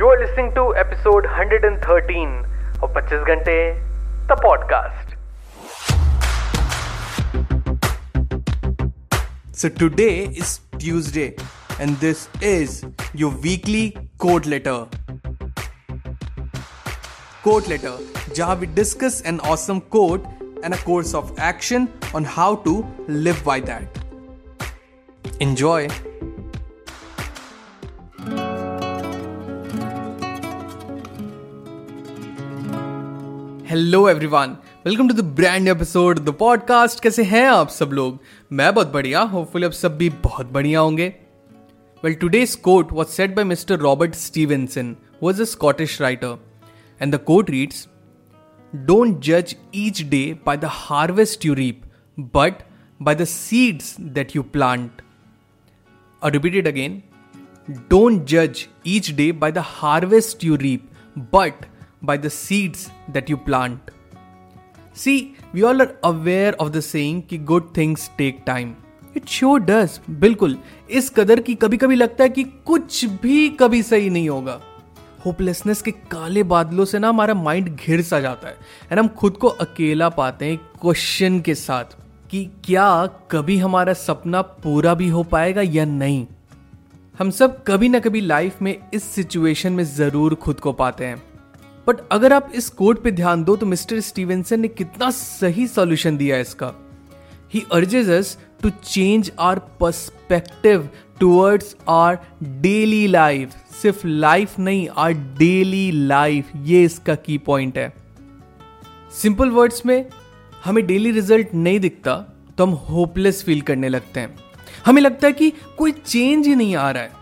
You are listening to episode 113 of 25 घंटे the podcast. So today is Tuesday and this is your weekly quote letter. Quote letter, जहाँ we discuss an awesome quote and a course of action on how to live by that. Enjoy. Hello everyone welcome to the brand episode the podcast कैसे हैं आप सब लोग? मैं बहुत बढ़िया hopefully आप सब भी बहुत बढ़िया होंगे। Well today's quote was said by mister Robert Stevenson was a Scottish writer and the quote reads don't जज each day by the harvest you reap but by the seeds that you plant और repeated again don't जज each day by the harvest you reap but by the seeds that you plant. See, we all are aware of the saying कि good things take time. It sure does बिल्कुल। इस कदर की कभी कभी लगता है कि कुछ भी कभी सही नहीं होगा। होपलेसनेस के काले बादलों से ना हमारा माइंड घिर सा जाता है। एंड हम खुद को अकेला पाते हैं क्वेश्चन के साथ कि क्या कभी हमारा सपना पूरा भी हो पाएगा या नहीं। हम सब कभी ना कभी लाइफ में इस सिचुएशन में ज़रूर खुद को पाते हैं। बट अगर आप इस कोड पे ध्यान दो तो मिस्टर स्टीवेंसन ने कितना सही सॉल्यूशन दिया है इसका। He urges us to change our perspective towards our daily life सिर्फ़ लाइफ नहीं आर डेली लाइफ ये इसका की पॉइंट है। सिंपल वर्ड्स में, हमें डेली रिज़ल्ट नहीं दिखता तो हम होपलेस फील करने लगते हैं। हमें लगता है कि कोई चेंज ही नहीं आ रहा है।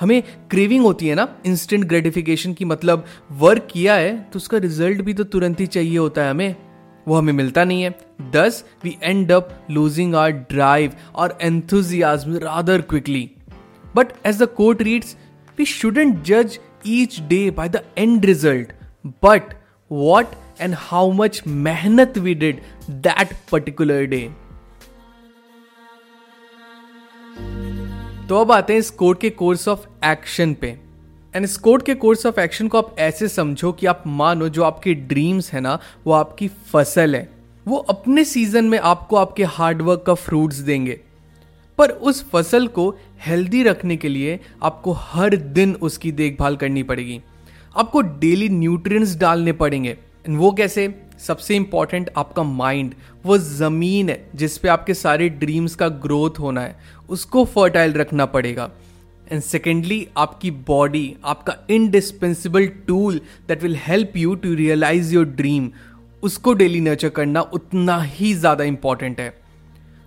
हमें क्रेविंग होती है ना इंस्टेंट ग्रेटिफिकेशन की मतलब वर्क किया है तो उसका रिज़ल्ट भी तो तुरंत ही चाहिए होता है हमें। वो हमें मिलता नहीं है। Thus we end up losing our drive और enthusiasm rather quickly but as the quote reads we shouldn't जज each day by the end result but what and how much मेहनत we did that particular day तो अब आते हैं इस code के course of action पे। एंड इस कोड के कोर्स ऑफ़ एक्शन को आप ऐसे समझो कि आप मानो जो आपके ड्रीम्स है ना, वो आपकी फ़सल है। वो अपने सीज़न में आपको आपके हार्डवर्क का फ्रूट्स देंगे। पर उस फ़सल को हेल्दी रखने के लिए आपको हर दिन उसकी देखभाल करनी पड़ेगी। आपको डेली न्यूट्रिएंट्स डालने पड़ेंगे। वो कैसे? सबसे इंपॉर्टेंट आपका माइंड वो ज़मीन है, जिस पे आपके सारे ड्रीम्स का ग्रोथ होना है, उसको फर्टाइल रखना पड़ेगा। एंड सेकेंडली आपकी बॉडी आपका indispensable tool that will help you to realise your dream उसको डेली नर्चर करना उतना ही ज़्यादा इंपॉर्टेंट है।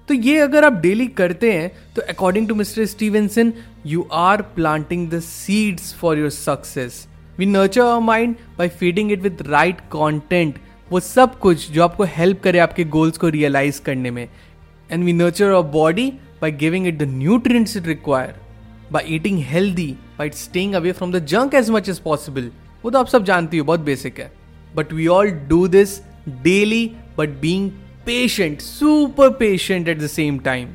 तो ये अगर आप डेली करते हैं तो according to mister Stevenson you are planting the seeds for your success we nurture our mind by feeding it with right content वो सब कुछ जो आपको हेल्प करे आपके गोल्स को रियलाइज़ करने में. And we nurture our body by giving it the nutrients it require by eating healthy by staying away from the junk as much as possible वो तो आप सब जानती हो बहुत बेसिक है. But we all do this daily but being patient super patient at the same time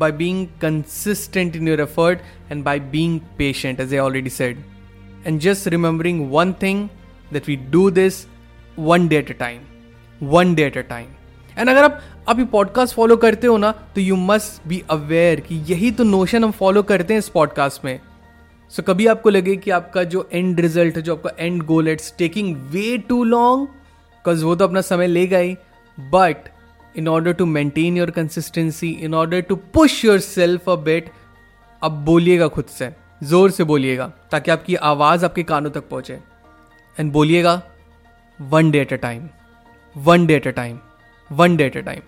by being consistent in your effort and by being patient, as I already said. And just remembering one thing that we do this one day at a time one day at a time and अगर आप अभी podcast follow करते हो ना तो you must be aware कि यही तो नोशन हम फॉलो करते हैं इस पॉडकास्ट में। सो so, कभी आपको लगे कि आपका जो एंड रिज़ल्ट है जो आपका end goal it's taking way too long because वो तो अपना समय लेगा ही। But in order to maintain your consistency in order to push yourself a bit अब बोलिएगा खुद से ज़ोर से बोलिएगा ताकि आपकी आवाज़ आपके कानों तक पहुँचे। एंड बोलिएगा one day at a time one day at a time one day at a time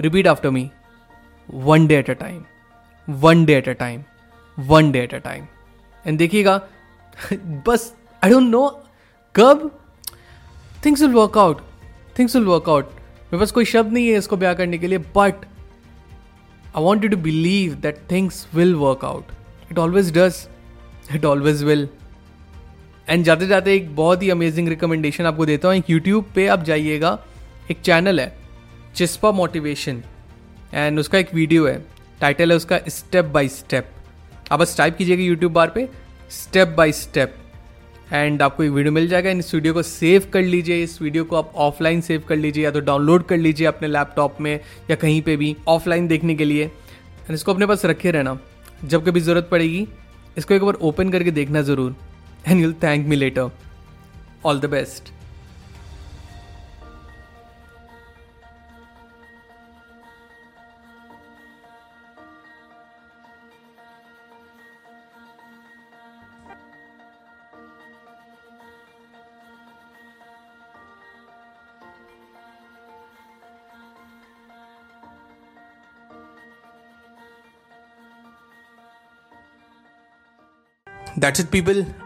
repeat after me one day at a time one day at a time one day at a time and देखिएगा, बस I don't know कब things will work out things will work out मेरे पास कोई शब्द नहीं है इसको ब्याह करने के लिए but I want you to believe that things will work out it always does it always will and जाते जाते एक बहुत ही अमेजिंग रिकमेंडेशन आपको देता हूँ। एक यूट्यूब पे आप जाइएगा। एक चैनल है चिस्पा मोटिवेशन एंड उसका एक वीडियो है। टाइटल है उसका स्टेप बाय स्टेप आप बस टाइप कीजिएगा यूट्यूब बार पे स्टेप बाय स्टेप एंड आपको एक वीडियो मिल जाएगा। इस वीडियो को सेव कर लीजिए। इस वीडियो को आप ऑफलाइन सेव कर लीजिए या तो डाउनलोड कर लीजिए अपने लैपटॉप में या कहीं पे भी ऑफलाइन देखने के लिए। एंड इसको अपने पास रखे रहना। जब कभी ज़रूरत पड़ेगी, इसको एक बार ओपन करके देखना ज़रूर। and you'll thank me later. All the best. That's it, people.